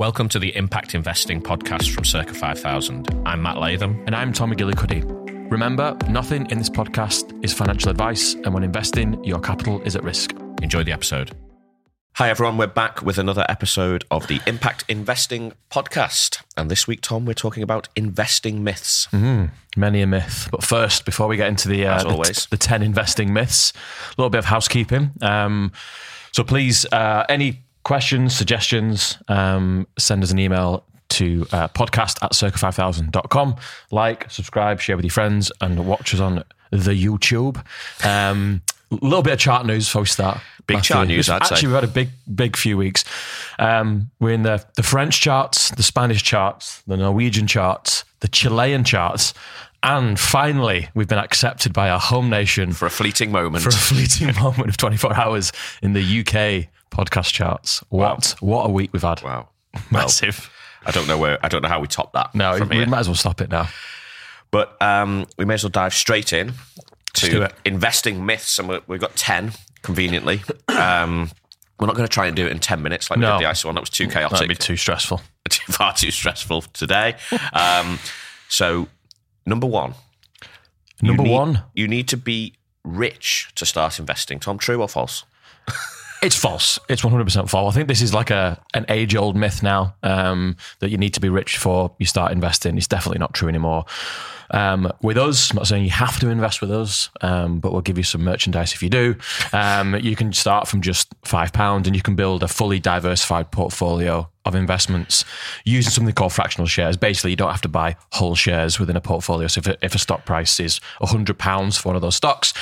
Welcome to the Impact Investing podcast from Circa 5000. I'm Matt Latham. And I'm Tom McGillycuddy. Remember, nothing in this podcast is financial advice, and when investing, your capital is at risk. Enjoy the episode. Hi, everyone. We're back with another episode of the Impact Investing podcast. And this week, Tom, we're talking about investing myths. Mm, many a myth. But first, before we get into the, uh, As the, always. the 10 investing myths, a little bit of housekeeping. Um, so please, uh, any questions, suggestions, um, send us an email to uh, podcast at circa5000.com. Like, subscribe, share with your friends, and watch us on the YouTube. Um, a little bit of chart news before we start. Big Matthew. chart news, I'd Actually, say. we've had a big, big few weeks. Um, we're in the, the French charts, the Spanish charts, the Norwegian charts, the Chilean charts, and finally, we've been accepted by our home nation For a fleeting moment. for a fleeting moment of 24 hours in the UK podcast charts. What what a week we've had. wow. Well, Massive. I don't know where. I don't know how we top that. no, we here. might as well stop it now. But um, we may as well dive straight in to investing myths, and we- we've got ten conveniently. Um, we're not going to try and do it in ten minutes like we did the ISA one. That was too chaotic. That'd be too stressful. far too stressful today. Um, so, number one, you Number need- one, you need to be rich to start investing. Tom, true or false? It's false. It's 100% false. I think this is like a an age old myth now um, that you need to be rich before you start investing. It's definitely not true anymore. Um, with us, I'm not saying you have to invest with us, um, but we'll give you some merchandise if you do. Um, you can start from just five pounds, and you can build a fully diversified portfolio of investments using something called fractional shares. Basically, you don't have to buy whole shares within a portfolio. So if a, if a stock price is hundred pounds for one of those stocks,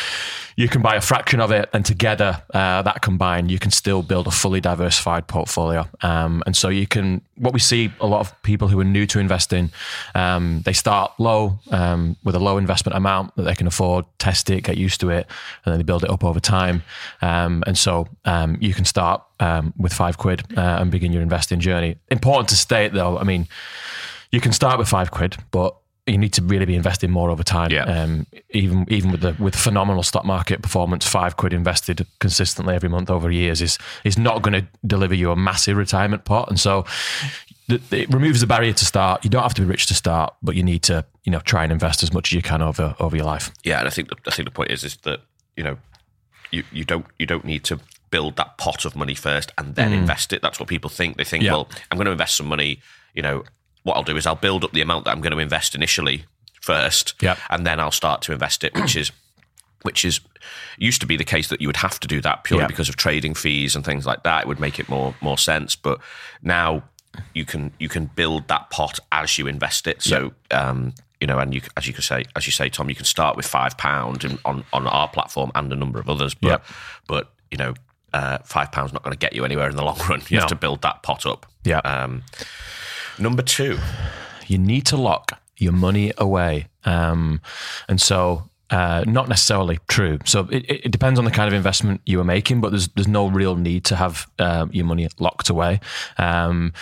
you can buy a fraction of it, and together uh, that combined, you can still build a fully diversified portfolio. Um, and so you can. What we see a lot of people who are new to investing, um, they start low um, with a low investment amount that they can afford, test it, get used to it, and then they build it up over time. Um, and so um, you can start um, with five quid uh, and begin your investing journey. Important to state though, I mean, you can start with five quid, but you need to really be investing more over time. Yeah. Um, even even with the with phenomenal stock market performance, five quid invested consistently every month over years is is not going to deliver you a massive retirement pot. And so it removes the barrier to start. You don't have to be rich to start, but you need to you know try and invest as much as you can over over your life. Yeah, and I think the, I think the point is is that you know you, you don't you don't need to build that pot of money first and then invest it. That's what people think. They think, Mm. Yeah. well, I'm going to invest some money. You know, what I'll do is I'll build up the amount that I'm going to invest initially first, Yeah. and then I'll start to invest it, which is which is used to be the case that you would have to do that purely Yeah. because of trading fees and things like that. It would make it more more sense, but now you can you can build that pot as you invest it. So um, you know, and you as you can say as you say, Tom, you can start with five pound on on our platform and a number of others, but but you know. Uh, five pounds not going to get you anywhere in the long run. You have to build that pot up. Yeah. Um, number two, you need to lock your money away. Um, and so, uh, not necessarily true. So it, it depends on the kind of investment you are making, but there's there's no real need to have um, your money locked away. Um,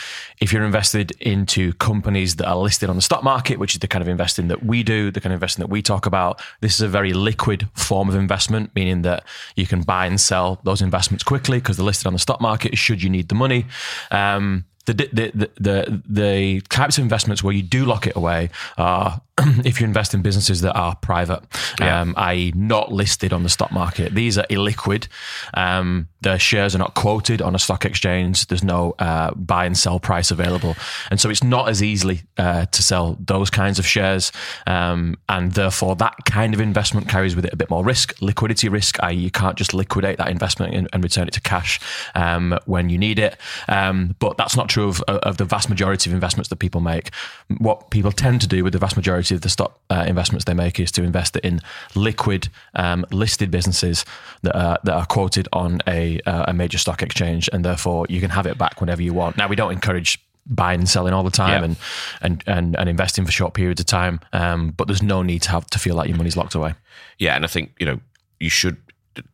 if you're invested into companies that are listed on the stock market, which is the kind of investing that we do, the kind of investing that we talk about, this is a very liquid form of investment, meaning that you can buy and sell those investments quickly because they're listed on the stock market. Should you need the money. Um, the, the, the, the, the types of investments where you do lock it away are if you invest in businesses that are private, Yeah. um, i.e., not listed on the stock market. These are illiquid. Um, their shares are not quoted on a stock exchange. There's no uh, buy and sell price available. And so it's not as easily uh, to sell those kinds of shares. Um, and therefore, that kind of investment carries with it a bit more risk, liquidity risk, i.e., you can't just liquidate that investment and, and return it to cash um, when you need it. Um, but that's not true of, of the vast majority of investments that people make. What people tend to do with the vast majority of the stock uh, investments they make is to invest it in liquid, um, listed businesses that are, that are quoted on a, uh, a major stock exchange, and therefore you can have it back whenever you want. Now, we don't encourage buying and selling all the time Yeah. and, and, and, and investing for short periods of time, um, but there's no need to have to feel like your money's locked away. Yeah, and I think you know you should.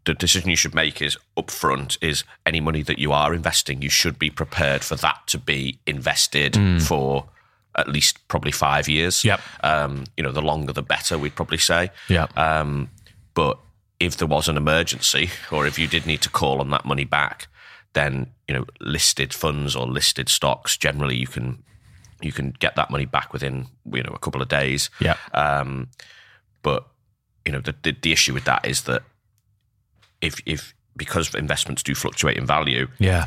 The decision you should make is upfront. Is any money that you are investing, you should be prepared for that to be invested for at least probably five years. Yep. Um, you know, the longer the better. We'd probably say. Yeah. Um, but if there was an emergency, or if you did need to call on that money back, then you know listed funds or listed stocks generally you can you can get that money back within you know a couple of days. Yeah. Um, but you know the, the the issue with that is that if if because investments do fluctuate in value, Yeah.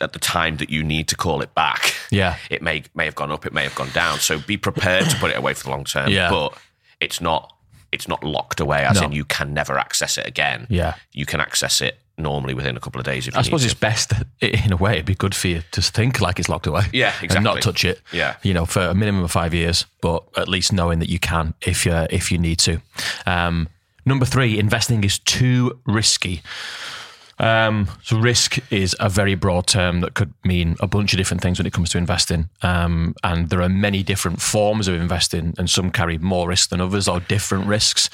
At the time that you need to call it back, Yeah. it may may have gone up, it may have gone down. So be prepared to put it away for the long term. Yeah. But it's not it's not locked away as No. in you can never access it again. Yeah. You can access it normally within a couple of days if you I suppose it's best in a way. It'd be good for you to think like it's locked away. Yeah, And not touch it. Yeah. You know, for a minimum of five years, but at least knowing that you can if you if you need to. Um, number three, investing is too risky. Um, so risk is a very broad term that could mean a bunch of different things when it comes to investing. Um, and there are many different forms of investing, and some carry more risk than others or different risks.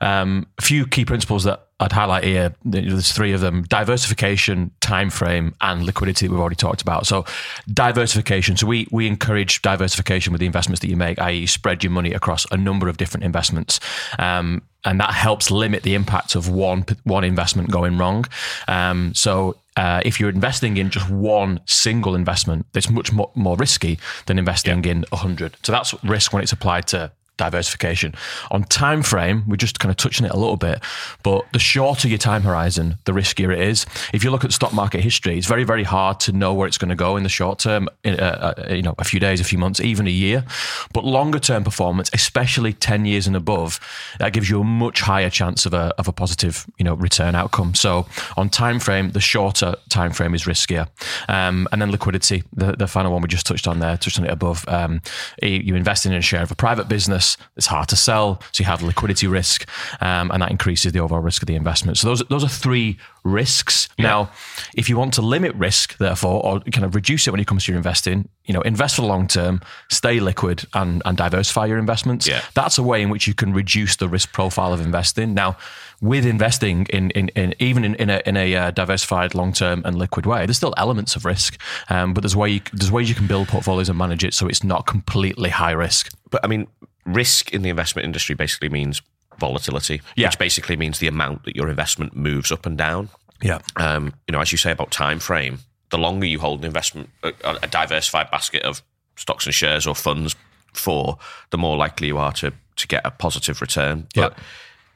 Um, a few key principles that I'd highlight here. There's three of them: diversification, time frame, and liquidity. That we've already talked about. So, diversification. So we we encourage diversification with the investments that you make, i.e., spread your money across a number of different investments. Um, and that helps limit the impact of one one investment going wrong. Um, so uh, if you're investing in just one single investment, it's much more, more risky than investing in a hundred. So that's risk when it's applied to diversification. On time frame, we're just kind of touching it a little bit, but the shorter your time horizon, the riskier it is. If you look at stock market history, it's very, very hard to know where it's going to go in the short term, in, uh, uh, you know, a few days, a few months, even a year. But longer term performance, especially 10 years and above, that gives you a much higher chance of a, of a positive, you know, return outcome. So on time frame, the shorter time frame is riskier. Um, and then liquidity, the, the final one we just touched on there, touched on it above. Um, you invest in a share of a private business, it's hard to sell, so you have liquidity risk, um, and that increases the overall risk of the investment. So those those are three risks. Now, if you want to limit risk, therefore, or kind of reduce it when it comes to your investing, you know, invest for the long term, stay liquid, and and diversify your investments. Yeah. That's a way in which you can reduce the risk profile of investing. Now, with investing in, in, in even in, in a, in a uh, diversified, long term, and liquid way, there's still elements of risk, um, but there's way you, there's ways you can build portfolios and manage it so it's not completely high risk. But I mean, risk in the investment industry basically means volatility, Yeah. which basically means the amount that your investment moves up and down. Yeah. Um, you know, as you say about time frame, the longer you hold an investment, a, a diversified basket of stocks and shares or funds for, the more likely you are to to get a positive return. But Yeah.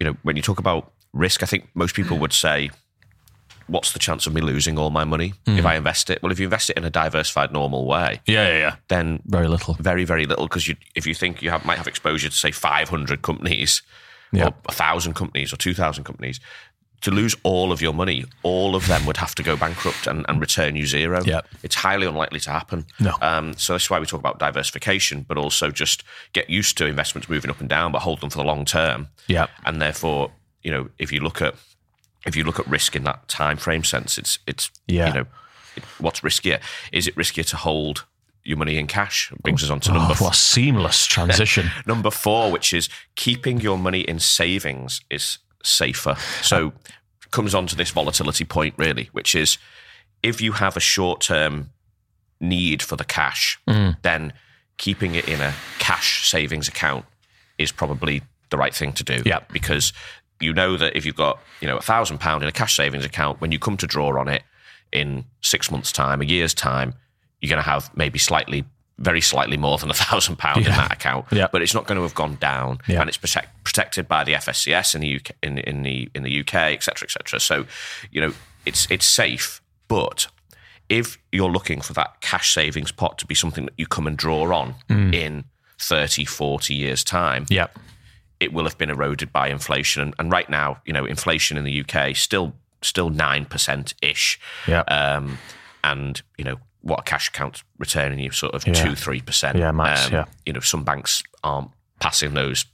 you know, when you talk about risk, I think most people would say, "What's the chance of me losing all my money if I invest it?" Well, if you invest it in a diversified, normal way, Yeah, yeah, yeah. then Very little. very very little because you if you think you have might have exposure to say 500 companies Yeah. or 1000 companies or 2000 companies to lose all of your money all of them would have to go bankrupt and, and return you zero Yeah. it's highly unlikely to happen No. um, so that's why we talk about diversification but also just get used to investments moving up and down but hold them for the long term Yeah. and therefore you know if you look at if you look at risk in that time frame sense it's it's Yeah. you know it, what's riskier is it riskier to hold your money in cash It brings us on to oh, number Oh, what a seamless transition. Number four, which is keeping your money in savings is safer. So comes on to this volatility point really, which is if you have a short term need for the cash, mm. then keeping it in a cash savings account is probably the right thing to do. Yeah. Because you know that if you've got, you know, a thousand pound in a cash savings account, when you come to draw on it in six months' time, a year's time, you're going to have maybe slightly, very slightly more than a thousand pound in that account. Yeah. But it's not going to have gone down, Yeah. and it's protect, protected by the FSCS in the UK, in, in the in the UK, et cetera, et cetera. So, you know, it's it's safe, but if you're looking for that cash savings pot to be something that you come and draw on mm. in 30, 40 years' time, yeah. It will have been eroded by inflation. And, and right now, you know, inflation in the UK still still nine percent ish. Yeah. Um, and you know what a cash account's returning you sort of Yeah. two three percent. Um, Yeah, max, yeah. You know, some banks aren't passing those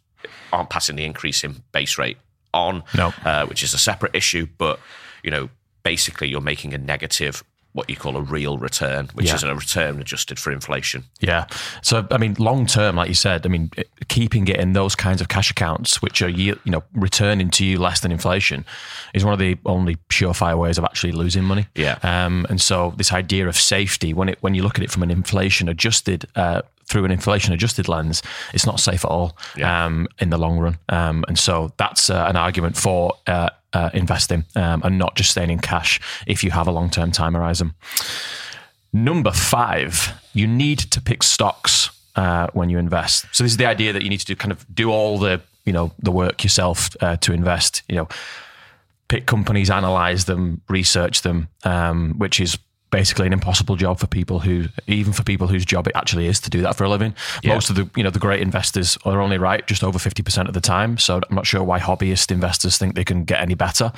aren't passing the increase in base rate on, No. uh, which is a separate issue. But you know, basically, you're making a negative. What you call a real return, which Yeah. is a return adjusted for inflation. Yeah. So, I mean, long term, like you said, I mean, it- keeping it in those kinds of cash accounts, which are you, you know returning to you less than inflation, is one of the only surefire ways of actually losing money. Yeah. Um, and so, this idea of safety, when it when you look at it from an inflation adjusted uh, through an inflation adjusted lens, it's not safe at all Yeah. um, in the long run. Um, and so that's uh, an argument for uh, uh, investing um, and not just staying in cash if you have a long term time horizon. Number five, you need to pick stocks uh, when you invest. So this is the idea that you need to do kind of do all the you know the work yourself uh, to invest. You know, pick companies, analyze them, research them, um, which is basically an impossible job for people who, even for people whose job it actually is to do that for a living. Most of the, you know, the great investors are only right just over 50% of the time. So I'm not sure why hobbyist investors think they can get any better.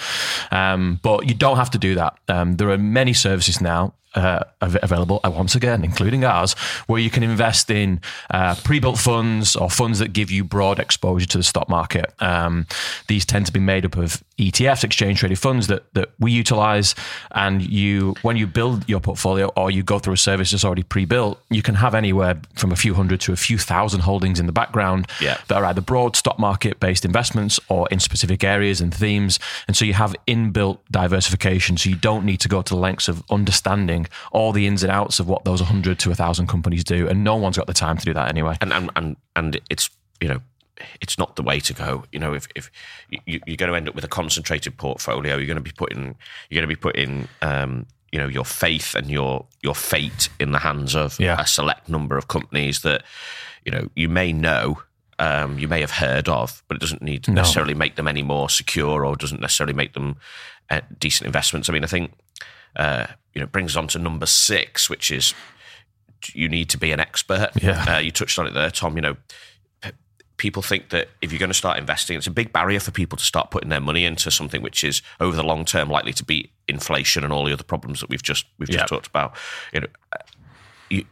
Um, but you don't have to do that. Um, there are many services now uh, available, once again, including ours, where you can invest in uh, pre-built funds or funds that give you broad exposure to the stock market. Um, these tend to be made up of ETFs, exchange traded funds that that we utilize. And you, when you build your portfolio or you go through a service that's already pre-built, you can have anywhere from a few hundred to a few thousand holdings in the background Yeah. that are either broad stock market based investments or in specific areas and themes. And so you have inbuilt diversification. So you don't need to go to the lengths of understanding all the ins and outs of what those 100 to 1,000 companies do. And no one's got the time to do that anyway. and and and and it's you know it's not the way to go. You know, if if you, you're going to end up with a concentrated portfolio, you're going to be putting you're going to be putting um, you know your faith and your your fate in the hands of Yeah. a select number of companies that you know you may know. Um, you may have heard of, but it doesn't need to necessarily make them any more secure, or doesn't necessarily make them uh, decent investments. I mean, I think uh, you know it brings us on to number six, which is you need to be an expert. Yeah. Uh, you touched on it there, Tom. You know, p- people think that if you're going to start investing, it's a big barrier for people to start putting their money into something which is over the long term likely to beat inflation and all the other problems that we've just we've just talked about. You know, uh, you,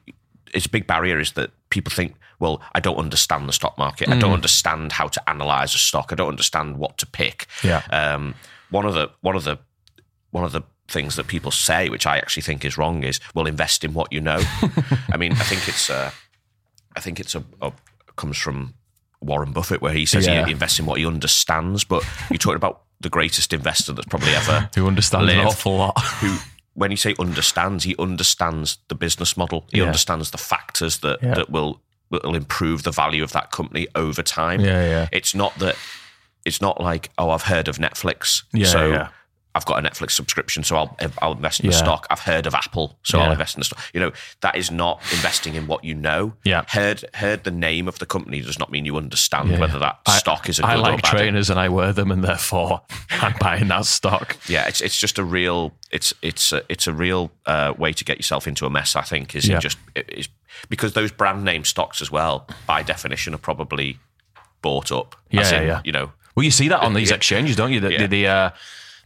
it's a big barrier is that people think, well, I don't understand the stock market. I don't Mm. understand how to analyze a stock. I don't understand what to pick. Yeah. Um, one of the one of the one of the things that people say, which I actually think is wrong, is well, invest in what you know. I mean, I think it's uh, I think it's a, a comes from Warren Buffett, where he says Yeah. he invests in what he understands. But you're talking about the greatest investor that's probably ever Who understands an awful lot. who when you say understands, he understands the business model. He Yeah. understands the factors that Yeah. that will will improve the value of that company over time. Yeah, yeah. It's not that it's not like oh I've heard of Netflix, Yeah, so yeah. I've got a Netflix subscription, so I'll I'll invest in the stock. I've heard of Apple, so I'll invest in the stock. You know that is not investing in what you know. Yeah. heard heard the name of the company does not mean you understand Yeah. whether that I- stock is a good I or like bad. trainers and I wear them, and therefore I'm buying that stock. yeah, it's it's just a real it's it's a, it's a real uh, way to get yourself into a mess. I think is Yeah. it just it is because those brand name stocks as well, by definition, are probably bought up. Yeah, in, yeah. You know, Well, you see that on these Yeah. exchanges, don't you? The, Yeah. the, the, uh,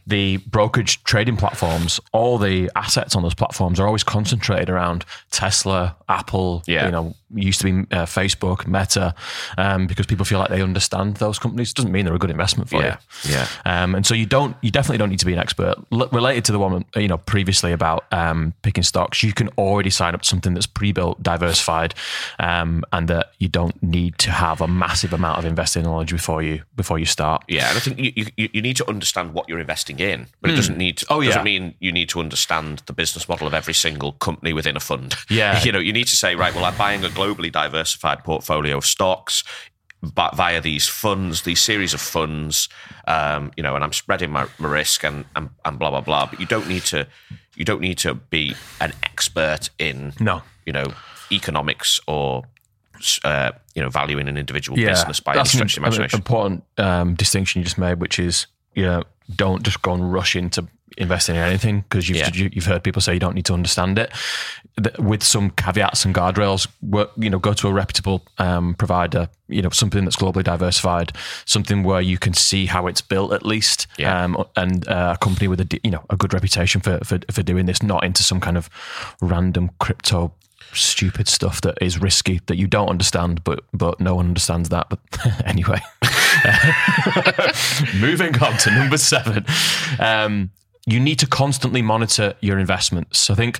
the brokerage trading platforms, all the assets on those platforms are always concentrated around Tesla, Apple, Yeah. you know, used to be uh, Facebook, Meta, um, because people feel like they understand those companies. Doesn't mean they're a good investment for Yeah. you. Yeah. Um, and so you don't, you definitely don't need to be an expert. L- related to the one you know previously about um, picking stocks, you can already sign up to something that's pre-built, diversified, um, and that you don't need to have a massive amount of investing knowledge before you before you start. Yeah, and I think you, you, you need to understand what you're investing in, but it doesn't need. To, Oh, yeah. doesn't mean you need to understand the business model of every single company within a fund. Yeah. you know, you need to say, right, well, I'm buying a globally diversified portfolio of stocks. But via these funds, these series of funds, um, you know, and I'm spreading my, my risk and, and and blah blah blah. But you don't need to, you don't need to be an expert in, No. you know, economics or, uh, you know, valuing an individual business by any that's an, of the an imagination. important um, distinction you just made, which is you know, don't just go and rush into investing in anything because you've Yeah. you- you've heard people say you don't need to understand it. With some caveats and guardrails, work, you know, go to a reputable um, provider. You know, something that's globally diversified, something where you can see how it's built at least, Yeah. um, and uh, a company with a you know a good reputation for, for for doing this, not into some kind of random crypto stupid stuff that is risky that you don't understand, but but no one understands that. But anyway, moving on to number seven. Um, you need to constantly monitor your investments. So I think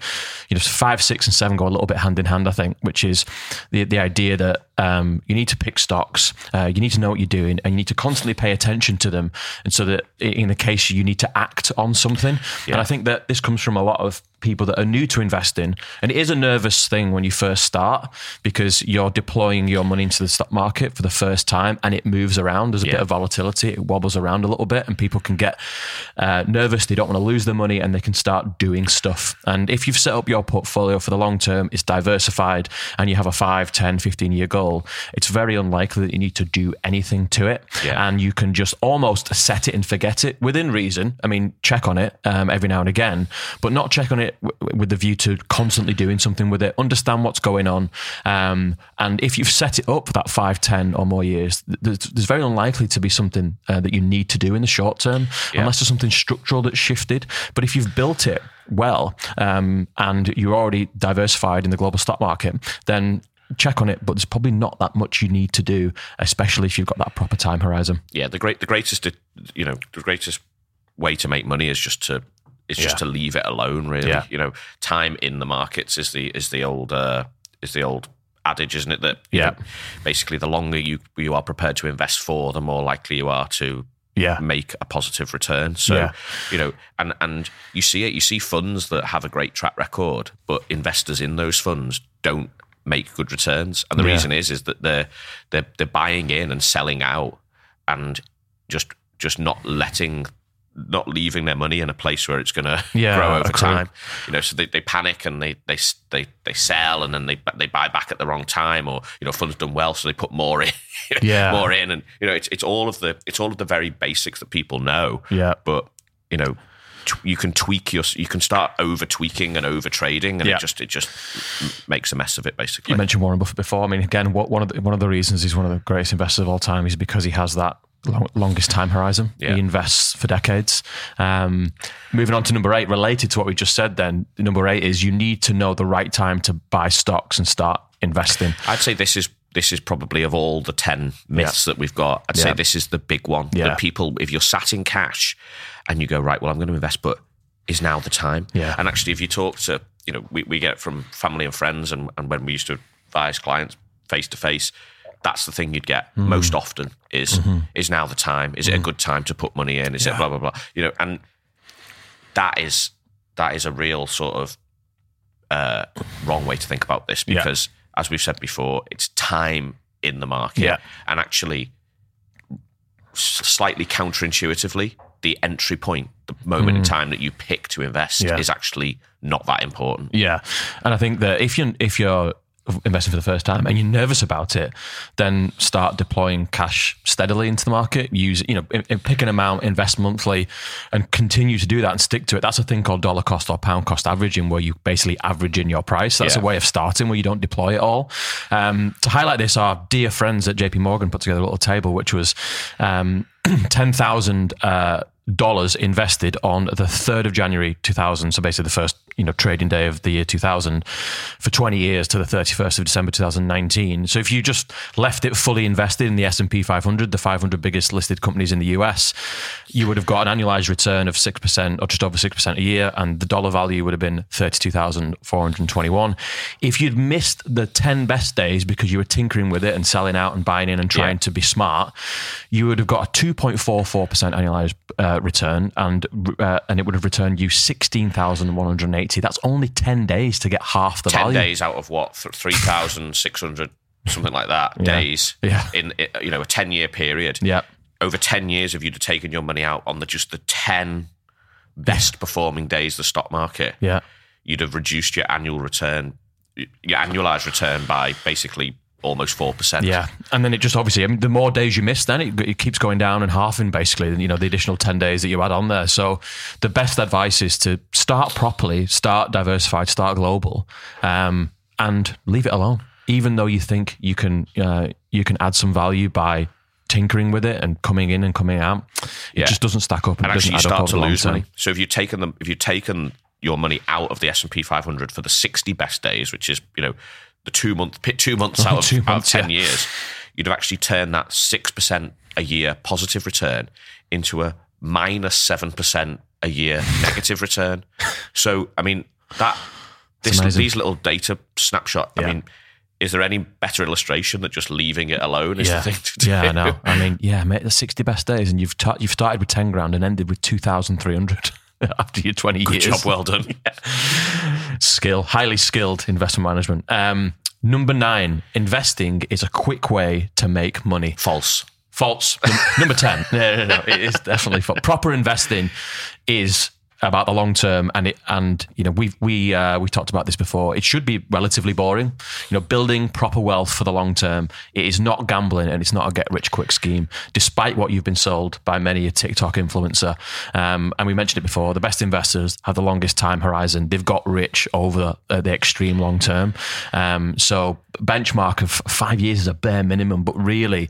you know five, six, and seven go a little bit hand in hand. I think, which is the the idea that um, you need to pick stocks. Uh, you need to know what you're doing, and you need to constantly pay attention to them. And so that in the case you need to act on something, and I think that this comes from a lot of people that are new to investing, and it is a nervous thing when you first start because you're deploying your money into the stock market for the first time, and it moves around. There's a Yeah. bit of volatility; it wobbles around a little bit, and people can get uh, nervous. They don't want to lose their money, and they can start doing stuff. And if you've set up your portfolio for the long term, it's diversified, and you have a 5, 10, 15 year goal, it's very unlikely that you need to do anything to it. Yeah. And you can just almost set it and forget it within reason. I mean, check on it um, every now and again, but not check on it w- with the view to constantly doing something with it. Understand what's going on. Um, and if you've set it up for that 5, 10 or more years, there's, there's very unlikely to be something uh, that you need to do in the short term, Yeah. unless there's something structural that's shifted. But if you've built it well um, and you're already diversified in the global stock market, then check on it. But there's probably not that much you need to do, especially if you've got that proper time horizon. yeah, the great, the greatest, you know, the greatest way to make money is just to is just Yeah. to leave it alone. Really, Yeah. you know, time in the markets is the is the old uh, is the old adage, isn't it? That Yeah. know, basically, the longer you you are prepared to invest for, the more likely you are to Yeah. make a positive return. So, Yeah. you know, and and you see it. You see funds that have a great track record, but investors in those funds don't make good returns. And the Yeah. reason is is that they're they're they're buying in and selling out, and just just not letting. Not leaving their money in a place where it's going to Yeah, grow over time, you know. So they, they panic and they they they they sell and then they they buy back at the wrong time, or you know, funds done well, so they put more in, Yeah. more in, and you know, it's it's all of the it's all of the very basics that people know, Yeah. but you know you can tweak your you can start over tweaking and over trading and Yeah. it just it just makes a mess of it basically You mentioned Warren Buffett before. I mean, again, what, one of the, one of the reasons he's one of the greatest investors of all time is because he has that long, longest time horizon. Yeah. He invests for decades. Um, moving on to number eight, related to what we just said. Then number eight is you need to know the right time to buy stocks and start investing. i'd say this is this is probably of all the 10 myths that we've got i'd say this is the big one Yeah. that people if you're sat in cash and you go right well i'm going to invest but is now the time Yeah. and actually if you talk to you know we, we get from family and friends and, and when we used to advise clients face to face that's the thing you'd get Mm. most often is Mm-hmm. is now the time is it a good time to put money in is it blah blah blah you know and that is that is a real sort of uh, wrong way to think about this Yeah. because as we've said before it's time in the market Yeah. and actually slightly counterintuitively the entry point the moment in time that you pick to invest Mm. Yeah. is actually not that important Yeah, and I think that if you if you're investing for the first time and you're nervous about it, then start deploying cash steadily into the market. Use you know in- in- pick an amount, invest monthly, and continue to do that and stick to it. That's a thing called dollar cost or pound cost averaging, where you basically average in your price. That's Yeah. a way of starting where you don't deploy it all. Um, to highlight this, our dear friends at JP Morgan put together a little table which was um, ten thousand. Uh, dollars invested on the 3rd of January 2000 so basically the first you know trading day of the year 2000 for 20 years to the 31st of December 2019 so if you just left it fully invested in the S&P 500 the 500 biggest listed companies in the US you would have got an annualized return of 6% or just over 6% a year and the dollar value would have been 32,421 if you'd missed the 10 best days because you were tinkering with it and selling out and buying in and trying Yeah. to be smart you would have got a 2.44% annualized uh, return and uh, and it would have returned you 16,180 that's only 10 days to get half the 10 value. days out of what 3600 something like that days Yeah. in you know a 10 year period. Yeah. Over 10 years if you'd have taken your money out on the just the 10 best performing days of the stock market yeah. you'd have reduced your annual return your annualized return by basically almost 4% Yeah, and then it just obviously, I mean, the more days you miss, then it, it keeps going down and halving basically. You know, the additional ten days that you add on there. So, the best advice is to start properly, start diversified, start global, um, and leave it alone. Even though you think you can, uh, you can add some value by tinkering with it and coming in and coming out, it Yeah. just doesn't stack up and, and actually you start to lose money. So if you've taken them, if you've taken your money out of the S and P 500 for the 60 best days, which is you know the two month two months oh, out of, Two out of 10 yeah. years, you'd have actually turned that six percent a year positive return into a minus seven percent a year negative return. So I mean that this these little data snapshot. I mean is there any better illustration that just leaving it alone is yeah. the thing to do? Yeah, I know. I mean, yeah, mate, the 60 best days, and you've ta- you've started with 10 grand and ended with 2,300 after your 20 Good years. job, well done. Skill, highly skilled investment management. Um, number nine, investing is a quick way to make money. False. False. Num- number 10. No, no, no. It is definitely false. Proper investing is about the long term and it and you know we we uh, we talked about this before. It should be relatively boring. You know building proper wealth for the long term it is not gambling and it's not a get rich quick scheme despite what you've been sold by many a TikTok influencer. Um, and we mentioned it before the best investors have the longest time horizon. They've got rich over uh, the extreme long term. Um, so benchmark of five years is a bare minimum but really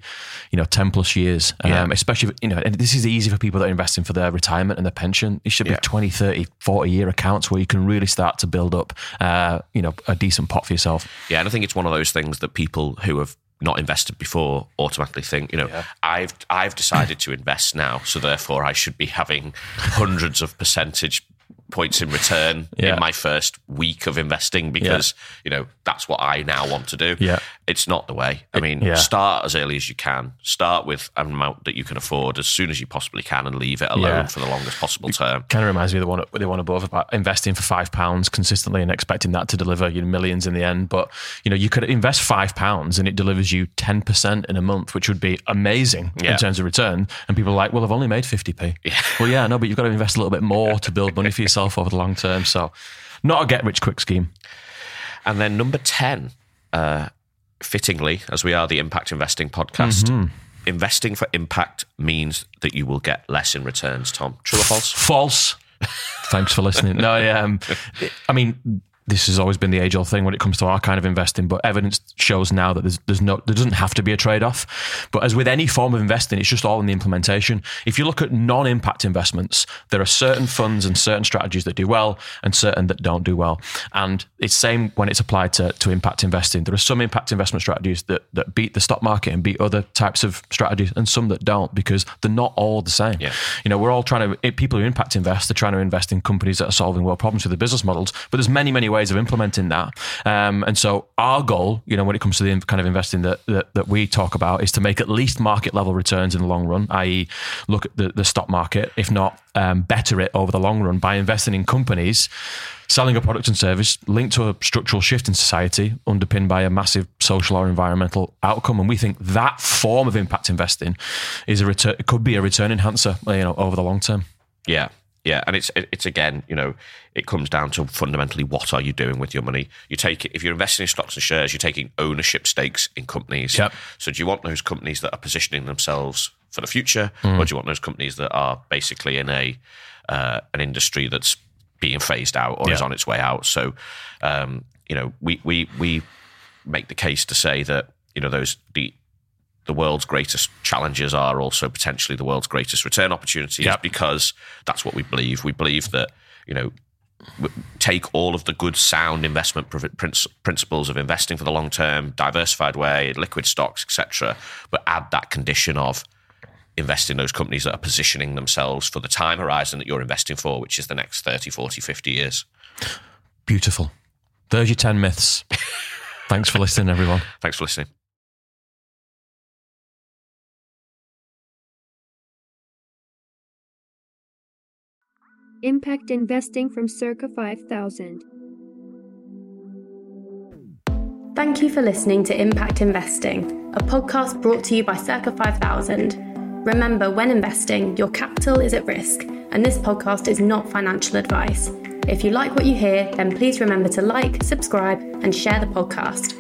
you know 10 plus years. Um, Yeah. especially you know and this is easy for people that are investing for their retirement and their pension. It should be Yeah. 20 30 40 year accounts where you can really start to build up uh, you know a decent pot for yourself Yeah, and I think it's one of those things that people who have not invested before automatically think, you know, I've I've decided to invest now, so therefore I should be having hundreds of percentage points in return Yeah. in my first week of investing because you know that's what I now want to do. Yeah. It's not the way. I mean, yeah. start as early as you can. Start with an amount that you can afford as soon as you possibly can, and leave it alone Yeah. for the longest possible term. kind of reminds me of the one the one above about investing for five pounds consistently and expecting that to deliver you know, millions in the end. But you know, you could invest five pounds and it delivers you ten percent in a month, which would be amazing Yeah. in terms of return. And people are like, "Well, I've only made fifty p." Yeah. Well, yeah, no, but you've got to invest a little bit more to build money for yourself over the long term. So, not a get rich quick scheme. And then number 10, uh, fittingly, as we are the Impact Investing podcast, Mm-hmm. investing for impact means that you will get less in returns, Tom. True or false? False. Thanks for listening. No, yeah, um, I mean, this has always been the age old thing when it comes to our kind of investing, but evidence shows now that there's, there's no, there doesn't have to be a trade off. But as with any form of investing, it's just all in the implementation. If you look at non impact investments, there are certain funds and certain strategies that do well and certain that don't do well. And it's same when it's applied to, to impact investing. There are some impact investment strategies that, that beat the stock market and beat other types of strategies and some that don't because they're not all the same. Yeah. You know, we're all trying to, people who impact invest, they're trying to invest in companies that are solving world problems with their business models. But there's many, many ways of implementing that. Um, and so our goal, you know, when it comes to the kind of investing that, that, that we talk about is to make at least market level returns in the long run, i.e., look at the, the stock market, if not um, better it over the long run by investing in companies selling a product and service linked to a structural shift in society underpinned by a massive social or environmental outcome and we think that form of impact investing is a return could be a return enhancer you know over the long term Yeah. Yeah, and it's it's again, you know, it comes down to fundamentally what are you doing with your money? You take it if you're investing in stocks and shares, you're taking ownership stakes in companies. Yep. So do you want those companies that are positioning themselves for the future, Mm. or do you want those companies that are basically in a uh, an industry that's being phased out or is on its way out? So, um, you know, we we we make the case to say that you know those the the world's greatest challenges are also potentially the world's greatest return opportunities Yep. because that's what we believe. We believe that you know take all of the good sound investment principles of investing for the long term, diversified way, liquid stocks, etc., but add that condition of invest in those companies that are positioning themselves for the time horizon that you're investing for, which is the next 30, 40, 50 years. beautiful there's your 10 myths thanks for listening everyone Thanks for listening. Impact Investing from Circa 5000. Thank you for listening to Impact Investing, a podcast brought to you by Circa 5000. Remember, when investing, your capital is at risk, and this podcast is not financial advice. If you like what you hear, then please remember to like, subscribe, and share the podcast.